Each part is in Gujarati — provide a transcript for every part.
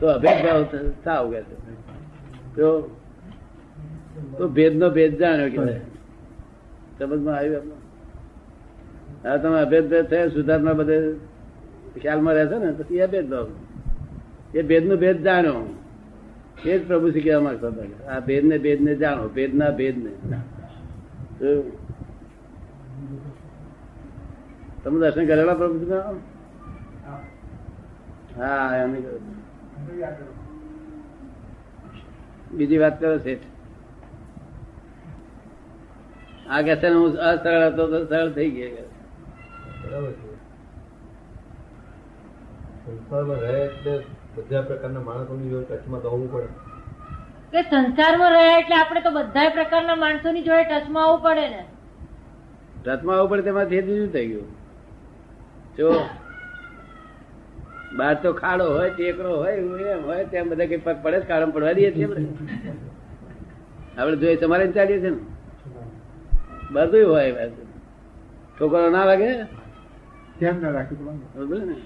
તો અભેદભાવ થાવ કે તો તો ભેદનો ભેદ જાણ્યો કે સમજમાં આવ્યું? હવે તમે અભેદ ભેદ થયા, સુધારણા બધે ખ્યાલમાં રહેશે ને પછી એ ભેદભાવ એ ભેદનો ભેદ જાણ્યો એ જ પ્રભુ શ્રી કહેવા માંગતા હતા આ ભેદ ને ભેદ ને જાણો ભેદ ના ભેદ ને તમે દર્શન કરેલા પ્રભુ હા, એમ બીજી વાત કરો શેઠ. આ કે હું અસરળ હતો તો સરળ થઈ ગયો બરાબર સંસારમાં રહે એટલે બધા પ્રકારના માણસોની જોડે ટચમાં તો હોવું પડે. કે સંસારમાં રહ્યા એટલે આપણે તો બધા પ્રકારના માણસોની જોડે ટચમાં આવવું પડે ને. રથમાં આવવું પડે તેમાંથી જુદું થઈ ગયું. જો બહાર તો ખાડો હોય ટેકરો હોય એમ હોય ત્યાં બધા કઈ પગ પડે કાળમ પડવા દઈએ છીએ આપણે. જોઈએ તમારે ચાલીએ છીએ ને. બધું હોય. છોકરો ના લાગે ધ્યાન ના રાખ્યું ને?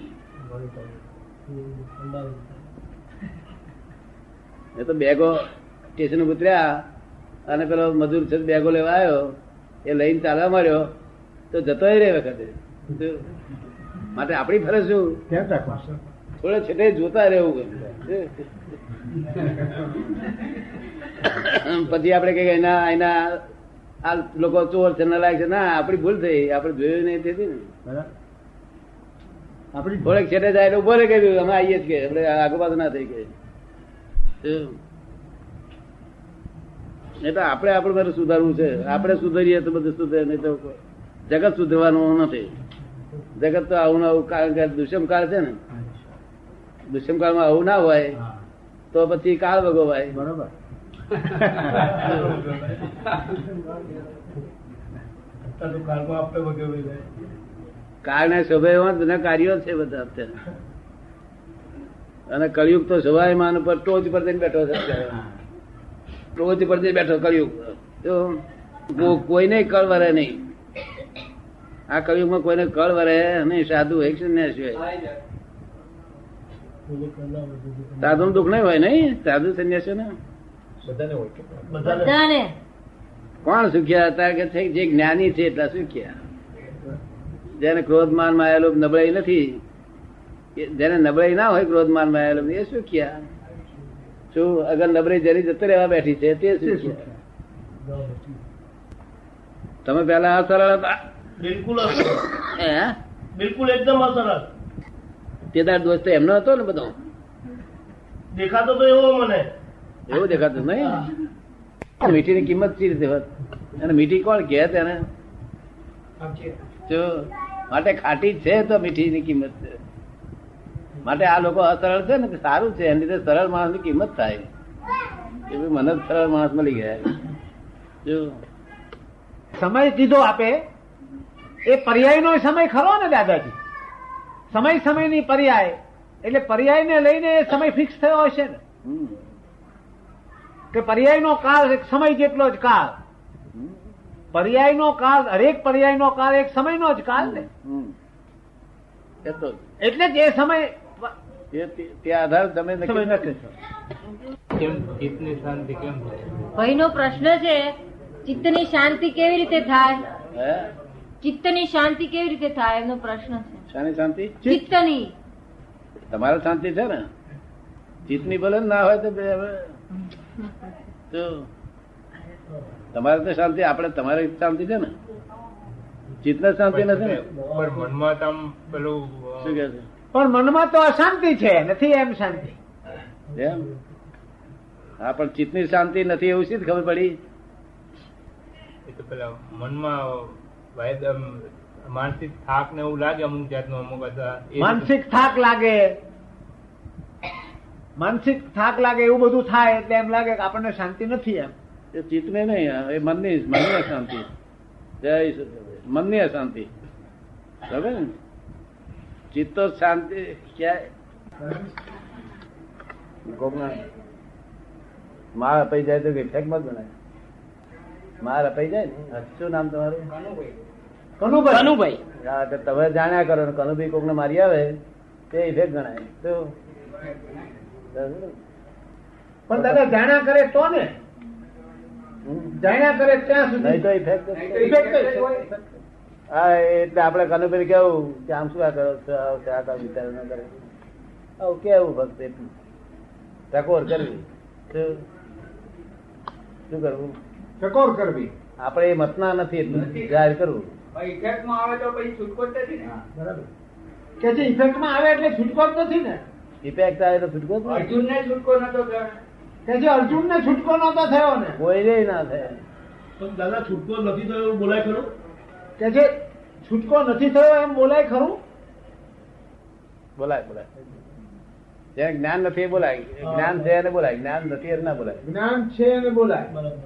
એ તો બેગો સ્ટેશન ઉતર્યા અને પેલો મજૂર છે બેગો લેવા આવ્યો. એ લઈને ચાલવા માંડ્યો. તો જતો રે વખતે. માટે આપણી ફરજ શું? ધ્યાન રાખવા થોડે છેટે જોતા રહેવું પછી આપણે કઈ એના એના આ લોકો ચોર છે નલાયક છે. ના આપડી ભૂલ થઈ. આપણે જોયું નહીં તેથી ને. આપડી થોડેક છેટે જાય એટલે ઊભો રે કહ્યું અમે આવીએ જ કે. આપણે આગુ ના થઈ ગઈ એટલે આપણે આપણે સુધારવું છે. આપણે સુધરીએ તો બધું સુધરે નહીં તો જગત સુધરવાનું નથી. જગત તો આવું આવું કારણ કે છે ને. દુષ્મ કાળમાં આવું ના હોય તો પછી કાળ ભોગવાય બરોબર. કાળને સ્વભાવમાં કાર્યો છે બધા અત્યારે. અને કળિયુગ તો સ્વભાવમાન પર ટોચ પર જઈને બેઠો છે ટોચ પર જઈને બેઠો કળિયુગ. કોઈને કળ વરે નહીં. આ કળિયુગમાં કોઈને કળ વરે નહીં સાધુ એક સંન્યાસી હોય? સાધુ દુઃખ નહીં હોય નહીં? સાધુ સંન્યાસી ને? બધાને હોય કે બધાને. કોણ સુખ્યા હતા કે છે જે જ્ઞાની છે એટલા સુખ્યા જેને ક્રોધમાનમાં આયેલો નબળાઈ નથી એ- જેને નબળાઈ ના હોય ક્રોધમાનમાં આયેલો એ સુખ્યા શું? અગર નબળાઈ જરી જતો રહેવા બેઠી છે તે સુખ્યા તમે પેલા આ સરળ હતા. બિલકુલ હે? બિલકુલ એકદમ અસરસ દાડ દોસ્ત તો એમનો હતો ને બધો? દેખાતો તો એવો મને. એવો દેખાતો નહીં? મીઠી ની કિંમત ચી રીતે હોત અને મીઠી કોણ કહે તેને? જો માટે ખાટી છે તો મીઠી ની કિંમત છે. માટે આ લોકો અસરળ છે ને સારું છે એની રીતે સરળ માણસની કિંમત થાય. એ મને સરળ માણસ મળી ગયા. જો સમય કીધો આપે. એ પર્યાયનો સમય ખરો ને દાદાજી? સમય સમયની પર્યાય. એટલે પર્યાયને લઈને એ સમય ફિક્સ થયો હશે ને. કે પર્યાયનો કાળ એક સમય જેટલો જ કાળ. પર્યાયનો કાળ હરેક પર્યાયનો કાળ એક સમયનો જ કાળ ને? એટલે જ એ સમય તે- આધાર તમે થયો. પ્રશ્ન છે ચિત્તની શાંતિ કેવી રીતે થાય? હે? ચિત્તની શાંતિ કેવી રીતે થાય એમનો પ્રશ્ન છે. શાની શાંતિ? ચિત્તની. તમારે શાંતિ છે ને? ચિત્તની ભલે ના હોય તો તો તમારે તો શાંતિ આપણે તમારે શાંતિ છે ને? ચિત્તને શાંતિ નથી ને? મનમાં તો પેલું શું કે છે? પણ મનમાં તો અશાંતિ છે નથી એમ શાંતિ. એમ? હા પણ ચિત્તની શાંતિ નથી એવું શી ખબર પડી? મનમાં માનસિક થાક ને એવું લાગે અમુક જાતનું અમુક માનસિક થાક લાગે. માનસિક થાક લાગે એવું બધું થાય એટલે એમ લાગે કે આપણને શાંતિ નથી એમ. એ ચિત્તને નહીં એ મનની મનની અશાંતિ. જય. મનની અશાંતિ. બરાબર ને? ચિત્ત તો શાંતિ ક્યાંય કોકના માર પૈ જાય તો ઇફેક્ટ મત બનાય. માર અપાઈ જાય ને? શું નામ તમારું? કનુભાઈ. કનુભાઈ? હા તો તમે જાણ્યા કરો ને કનુભાઈ કોકને મારી આવે તે ઇફેક્ટ ગણાય. તો પણ દાદા જાણ્યા કરે તો ને? જાણ્યા કરે ત્યાં નહીં સુધી તો ઇફેક્ટ હા એટલે આપણે કનુભાઈ કેવું કે આમ શું આ કરો છો? આવું આ તો વિચાર ન કરે. આવું કેવું ભક્ત એટલું? ટકોર કરવી. શું? શું કરવું? ટકોર કરવી. આપણે એ મતના નથી એટલું જાહેર કરવું. ઇફેક્ટમાં આવે તો પછી છૂટકો જ નથી ને? બરાબર. કે જે ઇફેક્ટમાં આવે એટલે છૂટકો જ નથી ને? ઇફેક્ટ આવે તો છૂટકો જ નહીં. અર્જુનને છૂટકો નતો થયો. કે જે અર્જુનને છૂટકો નતો થયો ને? કોઈને ના થાય. પણ દાદા છૂટકો નથી થયો એવું બોલાય ખરું? કે જે છૂટકો નથી થયો એમ બોલાય ખરું? બોલાય બોલાય. જેને જ્ઞાન નથી એ બોલાય. જ્ઞાન છે એને બોલાય. જ્ઞાન નથી એને ના બોલાય. જ્ઞાન છે એને બોલાય. બરાબર.